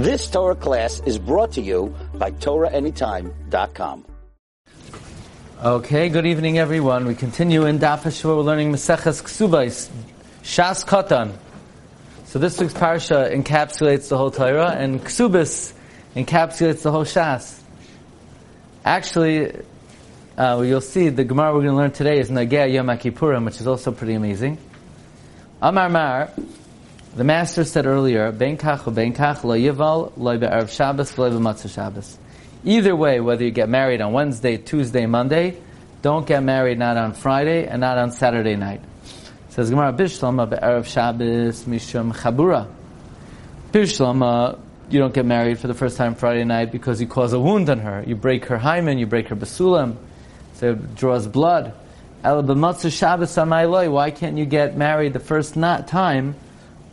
This Torah class is brought to you by TorahAnytime.com. Okay, good evening everyone. We continue in Daf We're learning Maseches Ksubais, Shas Katan. So this week's parsha encapsulates the whole Torah, and Ksubis encapsulates the whole Shas. Actually, uh, you'll see the Gemara we're going to learn today is Nagea Yom Kippurim, which is also pretty amazing. Amar Mar, the master said earlier, Ben kach ben kach lo lo Shabbos lo b'matzah Shabbos. Either way, whether you get married on Wednesday, Tuesday, Monday, don't get married not on Friday and not on Saturday night. Says Gemara Bishlama be'erev Shabbos mishum chabura. Bishlama, you don't get married for the first time Friday night because you cause a wound on her. You break her hymen, you break her basulam, so it draws blood. Shabbos Why can't you get married the first not time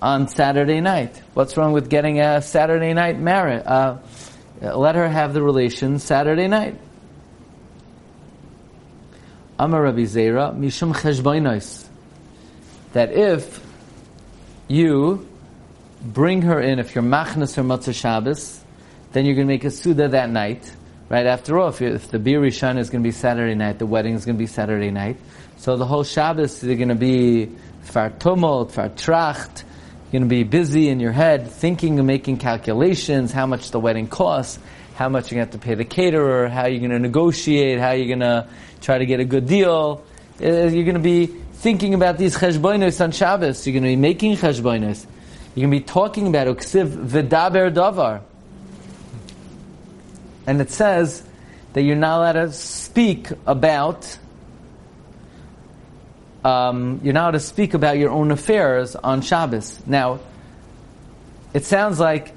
on Saturday night? What's wrong with getting a Saturday night marriage? Uh, let her have the relation Saturday night. Amar Rabbi Zera, Mishum. That if you bring her in, if you're machnas or matzah Shabbos, then you're going to make a suda that night. Right after all, if, if the Bir is going to be Saturday night, the wedding is going to be Saturday night. So the whole Shabbos is going to be far tumult, far tracht. You're going to be busy in your head, thinking and making calculations, how much the wedding costs, how much you're going to have to pay the caterer, how you're going to negotiate, how you're going to try to get a good deal. Uh, you're going to be thinking about these cheshbonos on Shabbos. You're going to be making cheshbonos. You're going to be talking about uksiv v'daber davar. And it says that you're not allowed to speak about um, you're not to speak about your own affairs on Shabbos. Now, it sounds like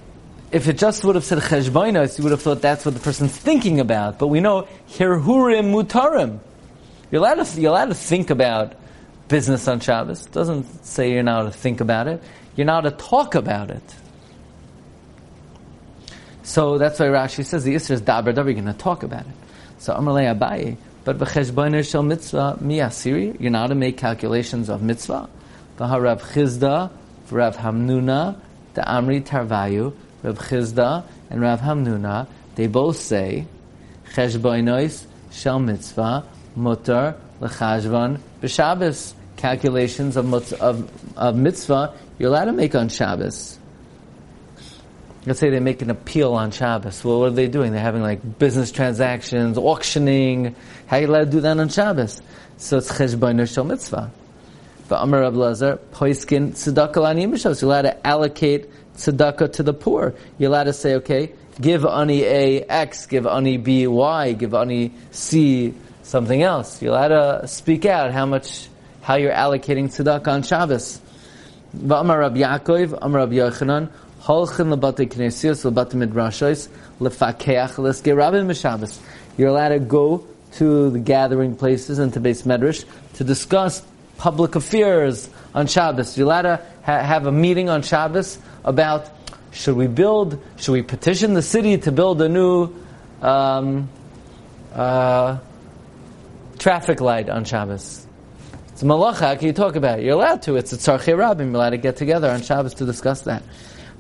if it just would have said cheshbonos, you would have thought that's what the person's thinking about. But we know hirhurim mutarim. You're allowed to, you're allowed to think about business on Shabbos. It doesn't say you're not to think about it. You're not to talk about it. So that's why Rashi says the Isra is daber daber. You're going to talk about it. So Amalei Abaye, but b'cheshboner shel mitzvah miyasiri. You're not to make calculations of mitzvah. V'harav Chizda, Rav Hamnuna, the Amri Tarvayu, Rav Chizda and Rav Hamnuna. They both say cheshbonos shel mitzvah mutar lechashvan b'Shabbos. Calculations of, of, of mitzvah you're allowed to make on Shabbos. Let's say they make an appeal on Shabbos. Well, what are they doing? They're having like business transactions, auctioning. How are you allowed to do that on Shabbos? So it's cheshbon shel mitzvah. But Amar Rab Lazar, poiskin tzedakah l'aniyim So you're allowed to allocate tzedakah to the poor. You're allowed to say, okay, give ani A X, give ani B Y, give ani C something else. You're allowed to speak out how much, how you're allocating tzedakah on Shabbos. But Amar Rab Yaakov, Amar Rab Yochanan, Holchin lebate knesios lebate midrashos lefakeach mishabes. You're allowed to go to the gathering places and to base medrash to discuss public affairs on Shabbos. You're allowed to ha- have a meeting on Shabbos about should we build, should we petition the city to build a new um, uh, traffic light on Shabbos. It's a malacha. How can you talk about it? You're allowed to. It's a tzarchei rabbim. You're allowed to get together on Shabbos to discuss that.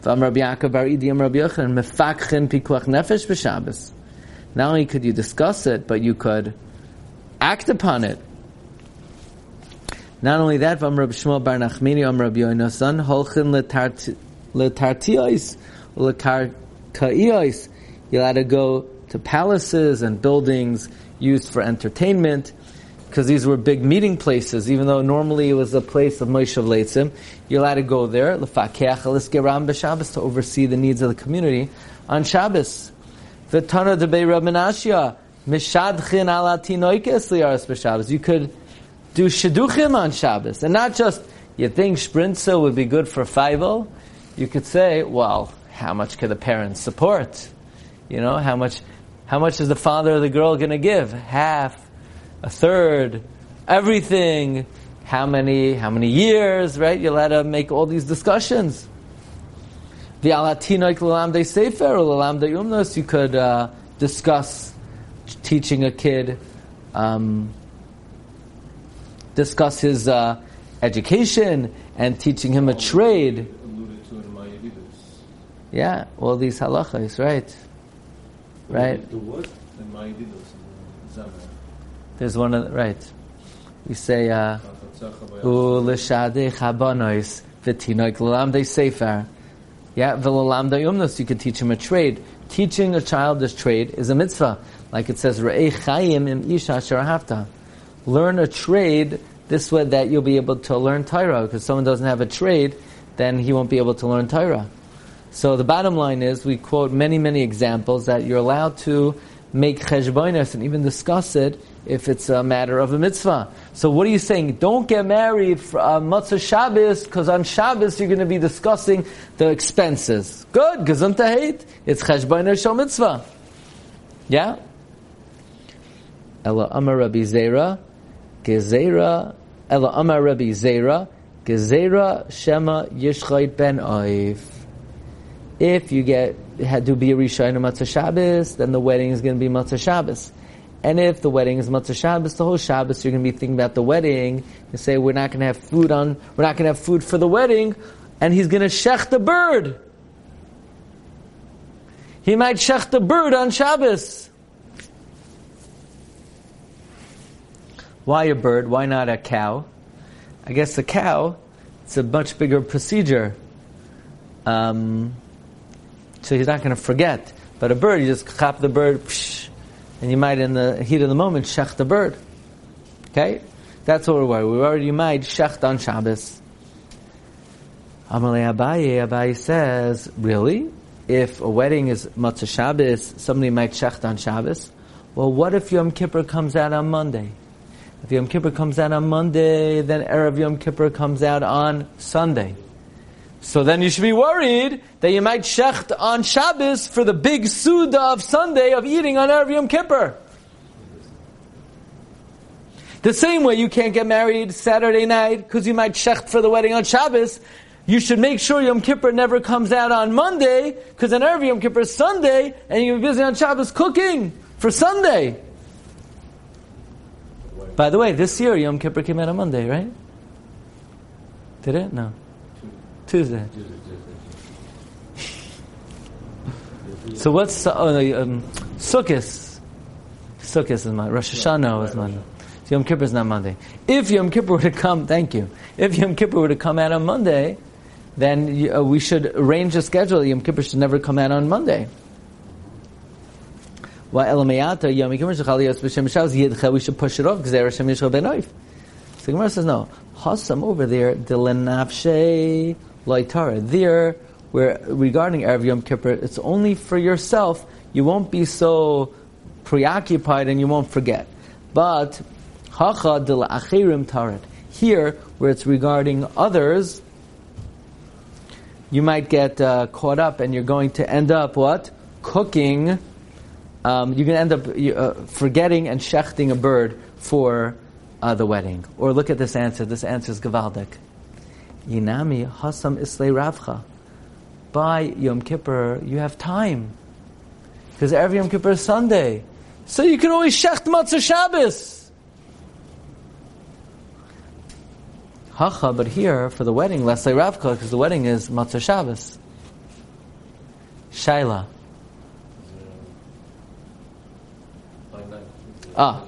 Not only could you discuss it, but you could act upon it. Not only that, Vam Rab Shmuel Bar Nachmini, Am Rab Yoinasan, Holchin letartiois, lekarkaiois. You'll have to go to palaces and buildings used for entertainment because these were big meeting places, even though normally it was a place of Moshe Leitzim. You're allowed to go there, to oversee the needs of the community on Shabbos. V'tana debei Rabbanashia, mishadchin ala tinoikes liaras b'Shabbos. You could do shidduchim on Shabbos, and not just you think sprinza would be good for feivel. You could say, well, how much could the parents support? You know, how much, how much is the father of the girl going to give? Half a third, everything, how many, how many years, right? You'll have to make all these discussions. The alatinoik lalamde sefer or lalamde umnos, you could uh, discuss teaching a kid, um, discuss his uh, education and teaching him a trade. Yeah, all these halachas, right? Right. There's one of the, right. We say, uh, Chatzach U'l'shadei chabanois v'tinoik l'lamdei sefer. Yeah, v'l'lamdei umnos, you could teach him a trade. Teaching a child this trade is a mitzvah. Like it says, Re'ei chayim im isha asher Learn a trade this way that you'll be able to learn Torah. Because someone doesn't have a trade, then he won't be able to learn Torah. So the bottom line is, we quote many, many examples that you're allowed to make cheshbonis and even discuss it if it's a matter of a mitzvah. So what are you saying? Don't get married for uh, Matzah Shabbos because on Shabbos you're going to be discussing the expenses. Good, gesund hate. It's cheshbonis shel mitzvah. Yeah. Ella Amar Rabbi Zera, Gezera. Ella Amar Rabbi Zera, Gezera Shema Yishchait Ben Oif. If you get had to be a Rishon Matzah Shabbos, then the wedding is going to be Matzah Shabbos. And if the wedding is Matzah Shabbos, the whole Shabbos you're going to be thinking about the wedding. You say we're not going to have food on, we're not going to have food for the wedding, and he's going to shech the bird. He might shech the bird on Shabbos. Why a bird? Why not a cow? I guess a cow, it's a much bigger procedure. Um, so he's not going to forget. But a bird, you just chop the bird, psh, and you might, in the heat of the moment, shech the bird. Okay? That's what we're worried. We already might shecht on Shabbos. Amalei Abaye, Abaye says, really? If a wedding is Matzah Shabbos, somebody might shecht on Shabbos. Well, what if Yom Kippur comes out on Monday? If Yom Kippur comes out on Monday, then Erev Yom Kippur comes out on Sunday. So then you should be worried that you might shecht on Shabbos for the big Suda of Sunday of eating on Erev Yom Kippur. The same way you can't get married Saturday night because you might shecht for the wedding on Shabbos. You should make sure Yom Kippur never comes out on Monday because on Erev Yom Kippur is Sunday and you're busy on Shabbos cooking for Sunday. By the way, this year Yom Kippur came out on Monday, right? Did it? No. Tuesday. So what's uh, oh, um, Sukkot? Sukkot is Monday. Rosh Hashanah is Monday. So Yom Kippur is not Monday. If Yom Kippur were to come, thank you. If Yom Kippur were to come out on Monday, then uh, we should arrange a schedule. Yom Kippur should never come out on Monday. We should push it off because Hashem Yishchal Ben So the Gemara says no. Hasam over there Dilenafshe Laitara. There, where regarding Erev Yom Kippur, it's only for yourself. You won't be so preoccupied and you won't forget. But Hacha Dil Achirim Taret. Here, where it's regarding others, you might get uh, caught up and you're going to end up what? Cooking. Um, you're going to end up uh, forgetting and shechting a bird for uh, the wedding. Or look at this answer. This answer is Gavaldik. Yinami Hasam Islay Ravcha. By Yom Kippur, you have time. Because every Yom Kippur is Sunday. So you can always shecht Matzah Shabbos. Hacha, but here, for the wedding, Leslie Ravcha, because the wedding is Matzah Shabbos. Shaila. Ah.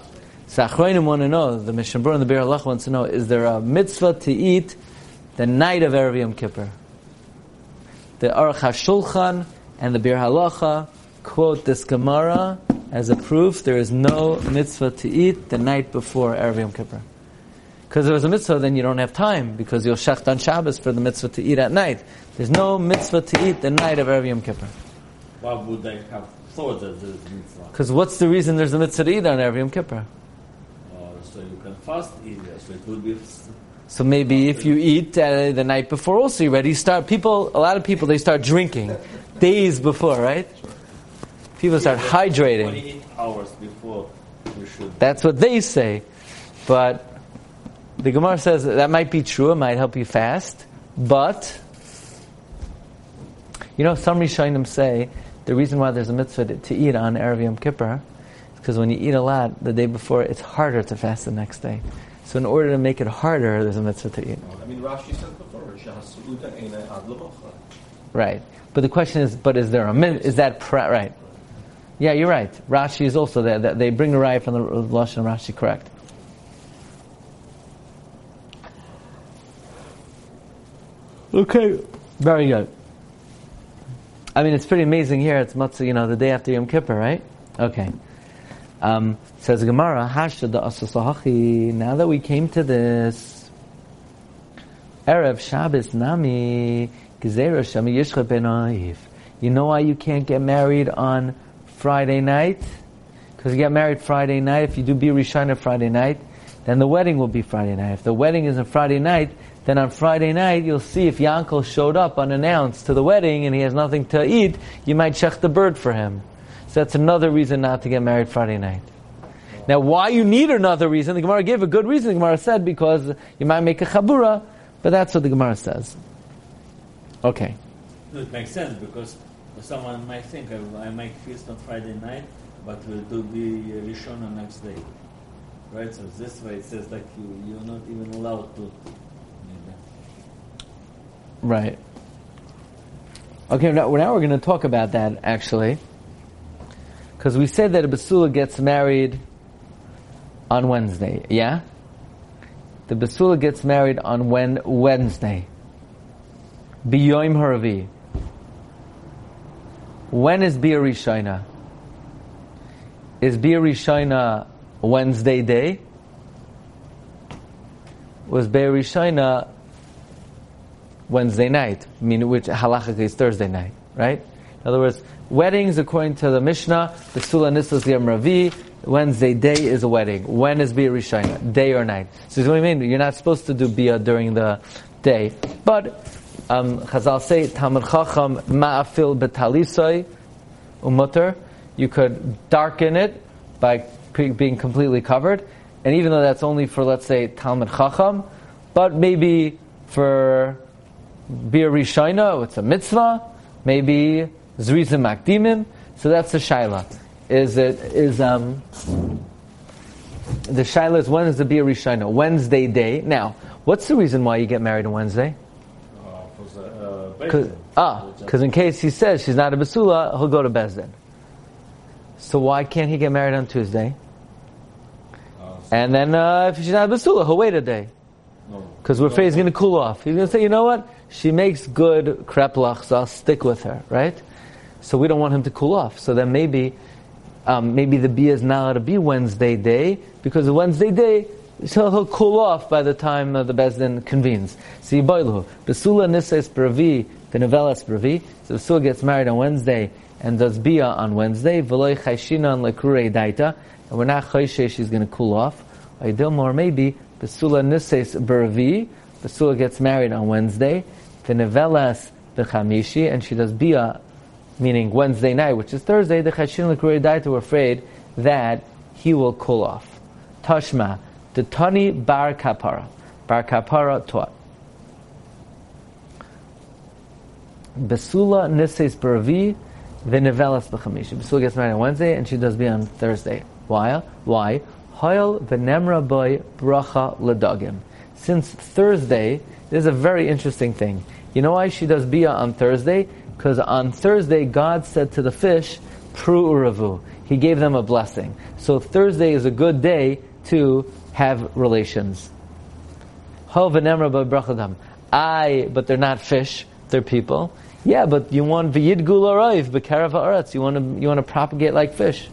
So want to know, the Mishnah and the Be'er Halacha wants to know, is there a mitzvah to eat the night of Erev Yom Kippur? The Aruch HaShulchan and the Be'er Halacha quote this Gemara as a proof there is no mitzvah to eat the night before Erev Yom Kippur. Because there was a mitzvah, then you don't have time, because you'll shecht on Shabbos for the mitzvah to eat at night. There's no mitzvah to eat the night of Erev Yom Kippur. Why would they have thought that there's a mitzvah? Because what's the reason there's a mitzvah to eat on Erev Yom Kippur? Uh, so you can fast eat, so it would be... So maybe if you eat uh, the night before, also you're ready start. People, a lot of people, they start drinking days before, right? People start hydrating. 28 hours before you should... That's what they say, but the Gemara says that, that might be true. It might help you fast, but you know, some Rishonim say the reason why there's a mitzvah to, to eat on Erev Yom Kippur is because when you eat a lot the day before, it's harder to fast the next day. So in order to make it harder, there's a mitzvah to eat. I mean, Rashi said before, "Shahasuda eina ad levacha." Right. But the question is, but is there a min? Is that pra- right? Yeah, you're right. Rashi is also there. They bring a raya from the Lashon Rashi, correct? Okay, very good. I mean, it's pretty amazing here. It's matzah, you know, the day after Yom Kippur, right? Okay. Um, says Gemara, Hashda asasahachi. Now that we came to this, Erev Shabbos Nami Gezerah Shami Yishcha Ben You know why you can't get married on Friday night? Because you get married Friday night. If you do be Rishana Friday night, then the wedding will be Friday night. If the wedding is on Friday night, then on Friday night you'll see if Yankel showed up unannounced to the wedding and he has nothing to eat, you might check the bird for him. So that's another reason not to get married Friday night. Now, why you need another reason? The Gemara gave a good reason. The Gemara said because you might make a chabura, but that's what the Gemara says. Okay. No, it makes sense because someone might think I, I make feast on Friday night, but will do be Rishon on next day. Right? So this way it says like you, you're not even allowed to. Right. Okay, now, now we're going to talk about that actually. Because we said that a Basula gets married on Wednesday, yeah? The Basula gets married on when, Wednesday. Biyoim Haravi. When is Bia Rishona? Is Bia Rishona Wednesday day? Was Bia Rishona Wednesday night? I mean, which halacha is Thursday night, right? In other words, weddings according to the Mishnah, the Sula Nislas Yom Ravi, Wednesday day is a wedding. When is Bia Rishona? Day or night? So what you mean? You're not supposed to do Bia during the day. But um, Chazal say Talmud Chacham ma'afil betalisoi umutter. You could darken it by being completely covered, and even though that's only for let's say Talmud Chacham, but maybe for Bir Rishona, it's a mitzvah. Maybe Zrizim Makdimim. So that's the shaila. Is it is um the shaila is when is the Bir Rishona? Wednesday day. Now, what's the reason why you get married on Wednesday? Cause, ah, because in case he says she's not a basula, he'll go to Bezdin. So why can't he get married on Tuesday? And then uh, if she's not a basula, he'll wait a day. Because we're afraid he's going to cool off. He's going to say, you know what? She makes good kreplach, so I'll stick with her, right? So we don't want him to cool off. So then maybe, um, maybe the bia is not allowed to be Wednesday day, because the Wednesday day, so he'll cool off by the time uh, the Bezdin convenes. See, boilu. Besula nises bravi, the novellas bravi. So Besula gets married on Wednesday and does bia on Wednesday. V'loy chayshina on lekure daita. And we're not chayshe, she's going to cool off. Or maybe Besula nises bravi. Besula gets married on Wednesday. The novellas b'chamishi, and she does bia, meaning Wednesday night, which is Thursday. The chayshina lekure daita were afraid that he will cool off. Tashma. The Tani Bar Kapara. Bar Kapara taught. Besula Nises Baravi, the Nevelas B'chamish. Besula gets married on Wednesday and she does be on Thursday. Why? Why? Hoyel v'nemra boy bracha ledagim. Since Thursday, this is a very interesting thing. You know why she does bia on Thursday? Because on Thursday, God said to the fish, Pru uravu. He gave them a blessing. So Thursday is a good day to have relations. I, but they're not fish, they're people. Yeah, but you want v'yid gula b'karav. You want to you want to propagate like fish.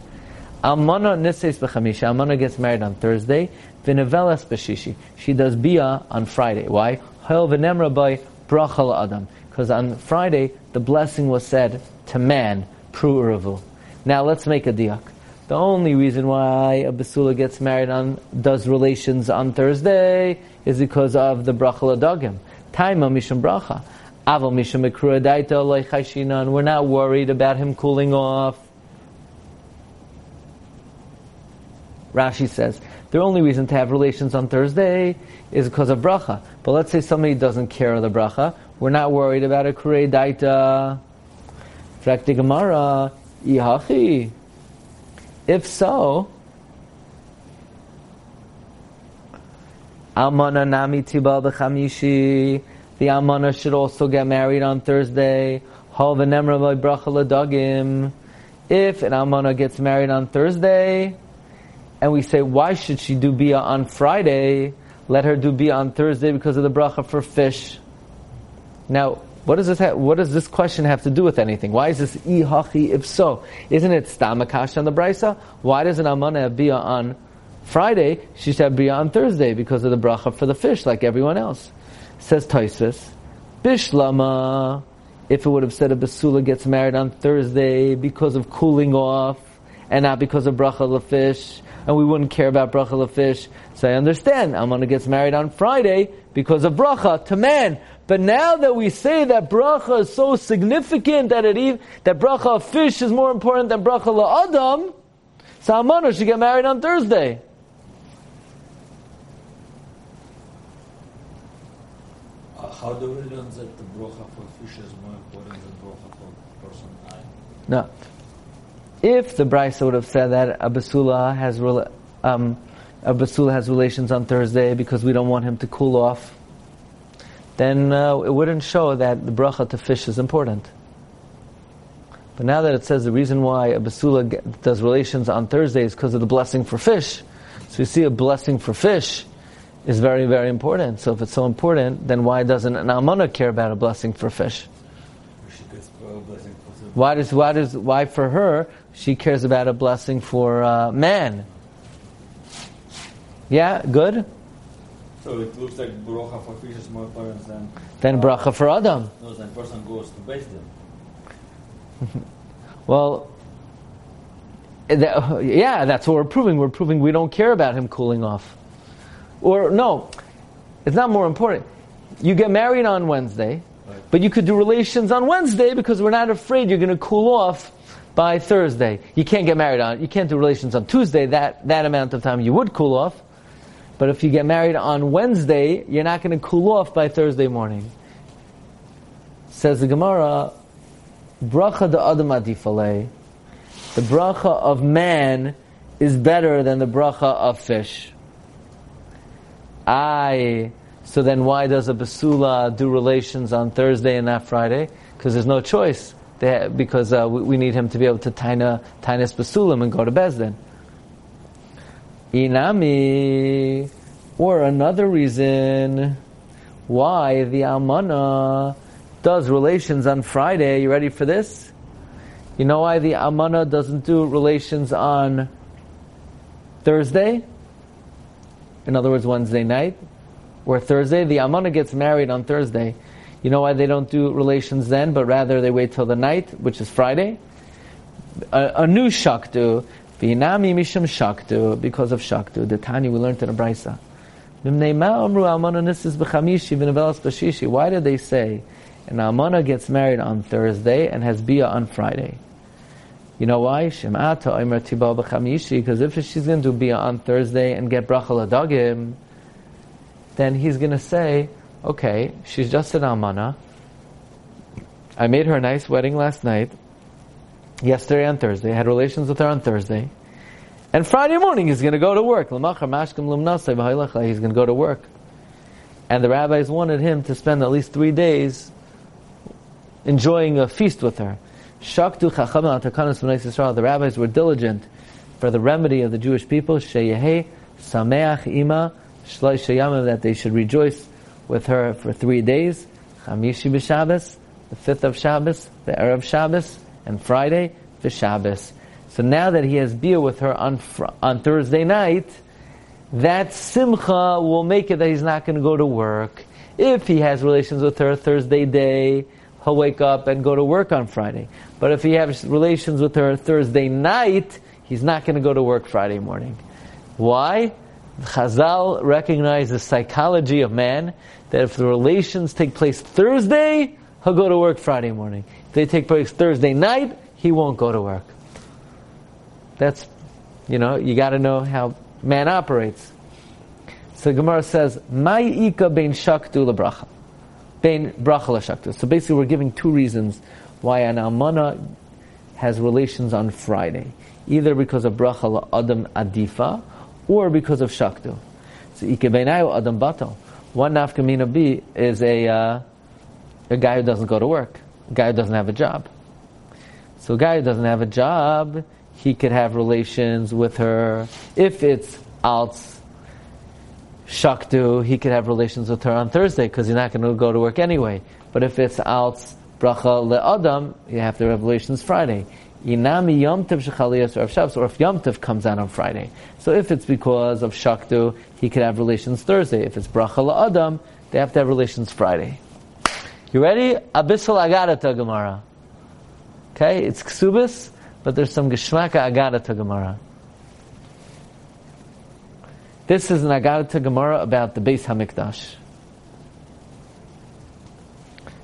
Almana nises b'chamisha. Almana gets married on Thursday. V'nevelas b'shishi. She does bia on Friday. Why? Hel v'nemra by brachal adam. Because on Friday the blessing was said to man, pru uravu. Now let's make a diak. The only reason why a basula gets married on does relations on Thursday is because of the bracha ladagim. Taima mishum bracha. Aval mishum daita We're not worried about him cooling off. Rashi says the only reason to have relations on Thursday is because of bracha. But let's say somebody doesn't care of the bracha. We're not worried about a kure daita. Gemara, ihachi. If so, Almana Nami Tibal B'chamishi, the Almana should also get married on Thursday. Hal v'nemra bracha ladagim. If an almana gets married on Thursday, and we say, why should she do bia on Friday? Let her do bia on Thursday because of the bracha for fish. Now, what does this ha- what does this question have to do with anything? Why is this i hachi if so? Isn't it stamakash on the brisa? Why does an amana have bia on Friday? She should have bia on Thursday because of the bracha for the fish, like everyone else. Says Taisus, bishlama. If it would have said a basula gets married on Thursday because of cooling off and not because of bracha lefish, and we wouldn't care about bracha lefish. So I understand. Almana gets married on Friday because of bracha to man. But now that we say that bracha is so significant that it even, that bracha of fish is more important than bracha la'adam, so Almana should get married on Thursday. Uh, how do we learn that the brocha for fish is more important than brocha for person I? No. If the Brisa would have said that a basula has um, a basula has relations on Thursday because we don't want him to cool off, then uh, it wouldn't show that the bracha to fish is important. But now that it says the reason why a basula does relations on Thursday is because of the blessing for fish, so you see a blessing for fish is very, very important. So if it's so important, then why doesn't an almana care about a blessing for fish? She gets a blessing for the Why does why does why for her she cares about a blessing for uh, man? Yeah, good. So it looks like bracha for fish is more important than Then bracha for Adam. no, than person goes to base them. Well, that, yeah, that's what we're proving. We're proving we don't care about him cooling off. Or no, it's not more important. You get married on Wednesday, Right. but you could do relations on Wednesday because we're not afraid you're going to cool off by Thursday. You can't get married on. You can't do relations on Tuesday. That that amount of time you would cool off. But if you get married on Wednesday, you're not going to cool off by Thursday morning. Says the Gemara, bracha de adam adifale. The bracha of man is better than the bracha of fish. Aye. So then why does a basula do relations on Thursday and not Friday? Because there's no choice. They, because uh, we, we need him to be able to taina tainas basulim and go to Bezdin. Inami, or another reason why the almana does relations on Friday. You ready for this? You know why the almana doesn't do relations on Thursday? In other words, Wednesday night or Thursday. The almana gets married on Thursday. You know why they don't do relations then, but rather they wait till the night, which is Friday? A, a new shaktu, Vinami misham shaktu, because of shaktu. The Tani we learned in a brisa. Why did they say an almana gets married on Thursday and has bia on Friday? You know why? Because if she's going to do bia on Thursday and get bracha ladagim, then he's going to say, okay, she's just an almana. I made her a nice wedding last night, yesterday on Thursday. I had relations with her on Thursday. And Friday morning he's going to go to work. He's going to go to work. And the rabbis wanted him to spend at least three days enjoying a feast with her. Shaktu chacham Yisrael. The rabbis were diligent for the remedy of the Jewish people. Sheyehe sameach ima that they should rejoice with her for three days. Chamishi b'Shabbos, the fifth of Shabbos, the erev Shabbos, and Friday for Shabbos. So now that he has beer with her on on Thursday night, that simcha will make it that he's not going to go to work. If he has relations with her Thursday day, he'll wake up and go to work on Friday. But if he has relations with her Thursday night, he's not going to go to work Friday morning. Why? Chazal recognizes the psychology of man that if the relations take place Thursday, he'll go to work Friday morning. If they take place Thursday night, he won't go to work. That's, you know, you got to know how man operates. So Gemara says, "My ika bein shaktu lebracha, bein bracha leshaktu." So basically, we're giving two reasons why an almana has relations on Friday, either because of bracha adam adifa, or because of shaktu. So ika beinayu adam batal. One nafkamina b is a uh, a guy who doesn't go to work. A guy who doesn't have a job. So a guy who doesn't have a job, he could have relations with her. If it's alts shaktu, he could have relations with her on Thursday because he's not going to go to work anyway. But if it's alts bracha le'adam, you have the revelations Friday. Inami Yom Tov Shechaliyas or Shabbos, or if Yom Tov comes out on Friday. So if it's because of Shaktu, he could have relations Thursday. If it's Bracha La'adam, they have to have relations Friday. You ready? Abyssal Agadata Gemara. Okay, it's Ksubis, but there's some Geshmaka Agadata Gemara. This is an Agadata Gemara about the Beis Hamikdash.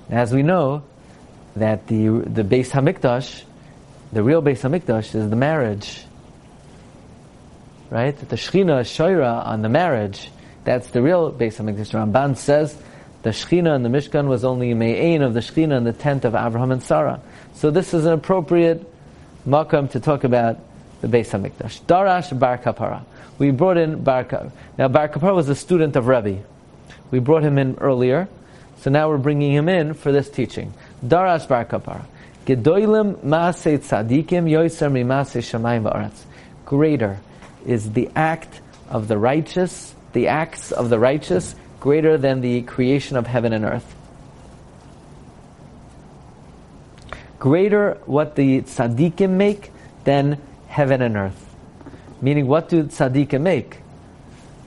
As we know, that the the Beis Hamikdash the real Beis Hamikdash is the marriage. Right? The Shechina Shoira on the marriage. That's the real Beis Hamikdash. Ramban says the Shechina and the Mishkan was only Me'ain of the Shechina and the tent of Abraham and Sarah. So this is an appropriate makam to talk about the Beis Hamikdash. Darash Bar Kapara. We brought in Bar Kapara. Now Bar Kapara was a student of Rebbe. We brought him in earlier, so now we're bringing him in for this teaching. Darash Bar Kapara. Gedoilim tzadikim yoiser. Greater is the act of the righteous, the acts of the righteous, greater than the creation of heaven and earth. Greater what the tzadikim make than heaven and earth. Meaning, what do tzadikim make?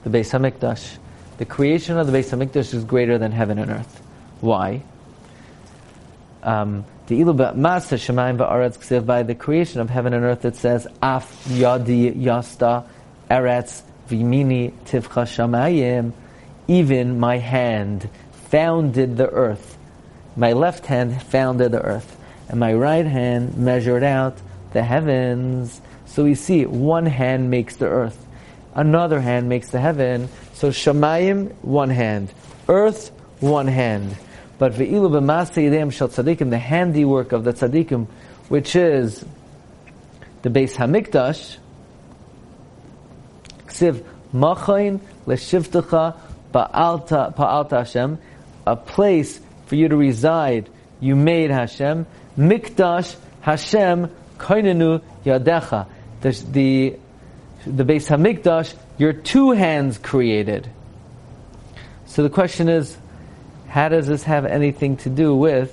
The Beis Hamikdash. The creation of the Beis Hamikdash is greater than heaven and earth. Why? Um, by the creation of heaven and earth it says af yadi yasta eretz vimini tivcha shamayim even my hand founded the earth. My left hand founded the earth and my right hand measured out the heavens. So we see one hand makes the earth another hand makes the heaven. So shamayim one hand. Earth one hand but ve'ilu b'masei shel tzadikim, the handiwork of the tzadikim, which is the Beis Hamikdash, ksiv machain leshivtecha ba'alta pa'alta Hashem, a place for you to reside. You made Hashem mikdash Hashem kainenu yadecha. The the the Beis Hamikdash, your two hands created. So the question is, how does this have anything to do with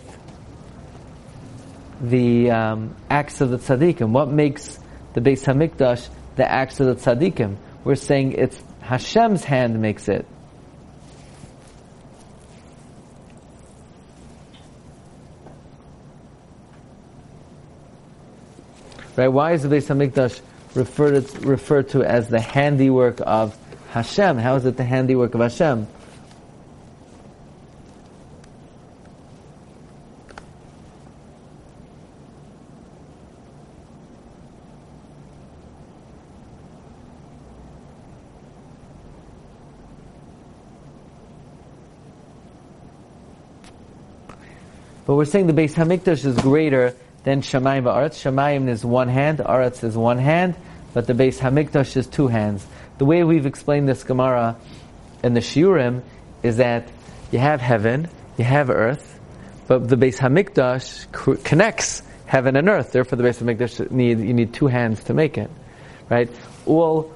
the um, acts of the tzaddikim? What makes the Beis Hamikdash the acts of the tzaddikim? We're saying it's Hashem's hand makes it. Right? Why is the Beis Hamikdash referred referred to as the handiwork of Hashem? How is it the handiwork of Hashem? But we're saying the Beis Hamikdash is greater than Shemayim Aretz. Shemayim is one hand, Aretz is one hand, but the Beis Hamikdash is two hands. The way we've explained this Gemara in the Shiurim is that you have heaven, you have earth, but the Beis Hamikdash connects heaven and earth. Therefore, the Beis Hamikdash need you need two hands to make it, right? All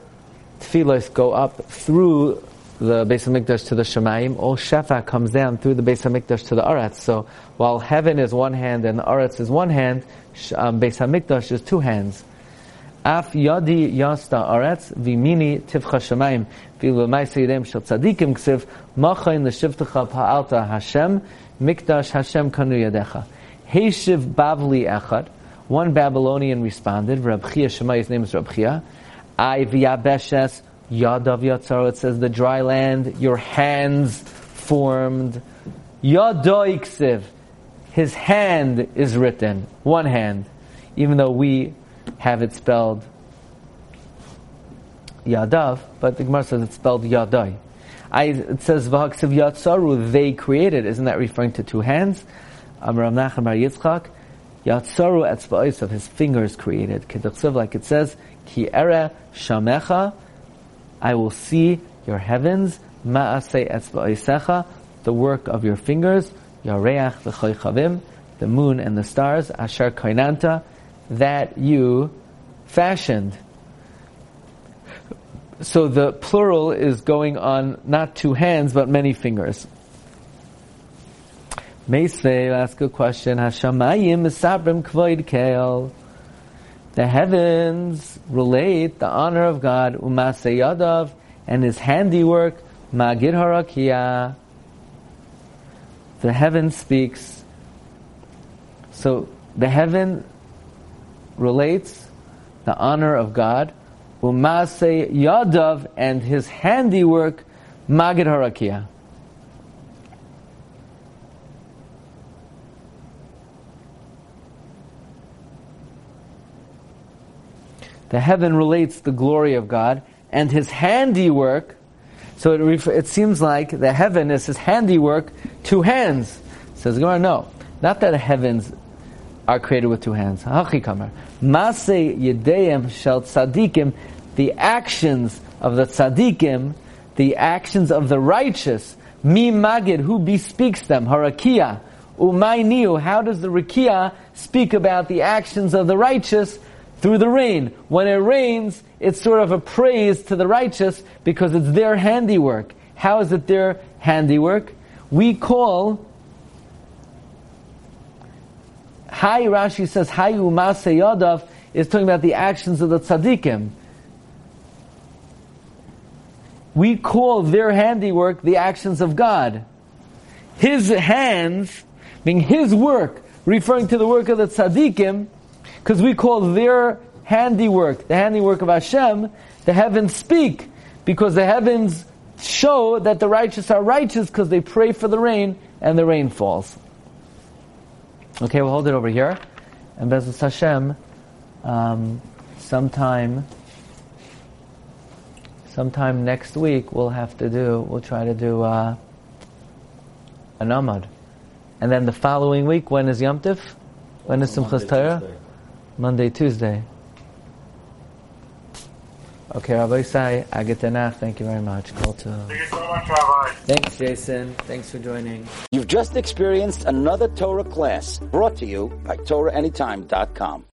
tefillos go up through the Beis Hamikdash to the Shemayim, all Shefa comes down through the Beis Hamikdash to the Aretz. So while heaven is one hand and the Aretz is one hand, um, Beis Hamikdash is two hands. Af yadi yasta aretz vimini tivcha shemayim vilu ma'aseyidem shel tzadikim ksiv machayin l'shivtecha pa'alta Hashem mikdash Hashem kanu yadecha Heishiv Bavli echad one Babylonian responded Rab Chia his name is Rab Chia I v'yabeshes Yadav Yatzar, it says the dry land, your hands formed. Yadoiksiv, his hand is written, one hand, even though we have it spelled Yadav, but the Gemara says it's spelled Yadai. I, it says Vahaksiv Yatsaru, they created. Isn't that referring to two hands? Amram Nachman Bar Yitzchak, Yatsaru etzba'is of his fingers created. Keduksiv, like it says, Ki ere shamecha, I will see your heavens, ma'asei etzba'isecha, the work of your fingers, yareach v'choichavim, the moon and the stars, Ashar Kainanta, that you fashioned. So the plural is going on not two hands, but many fingers. Meisvei, ask a question. Hashamayim misabrim kvoid keil. The heavens relate the honor of God, umaseyadav, and his handiwork, magid harakia. The heaven speaks. So the heaven relates the honor of God, umase yadav, and his handiwork, magid harakia. The heaven relates the glory of God and His handiwork. So it, ref- it seems like the heaven is His handiwork, two hands. Says Gemara, no, not that the heavens are created with two hands. Hachikamar, Mase yedeim shel tzadikim, the actions of the tzadikim, the actions of the righteous. Mi magid, who bespeaks them? Harakia. Umay niu, how does the rakia speak about the actions of the righteous? Through the rain. When it rains, it's sort of a praise to the righteous because it's their handiwork. How is it their handiwork? We call Hai Rashi says Hayu Masay Yadav is talking about the actions of the tzaddikim. We call their handiwork the actions of God. His hands, being his work, referring to the work of the tzaddikim, because we call their handiwork, the handiwork of Hashem, the heavens speak, because the heavens show that the righteous are righteous because they pray for the rain and the rain falls. Okay, we'll hold it over here. And Bezos Hashem, um, sometime, sometime next week, we'll have to do, we'll try to do uh, an Amad. And then the following week, when is Yom Tif? When is Simchas Torah? Monday, Tuesday. Okay, Rabbi Isai, Agatanach, thank you very much. Call to. Thank you so much, Rabbi. Thanks, Jason. Thanks for joining. You've just experienced another Torah class brought to you by TorahAnytime.com.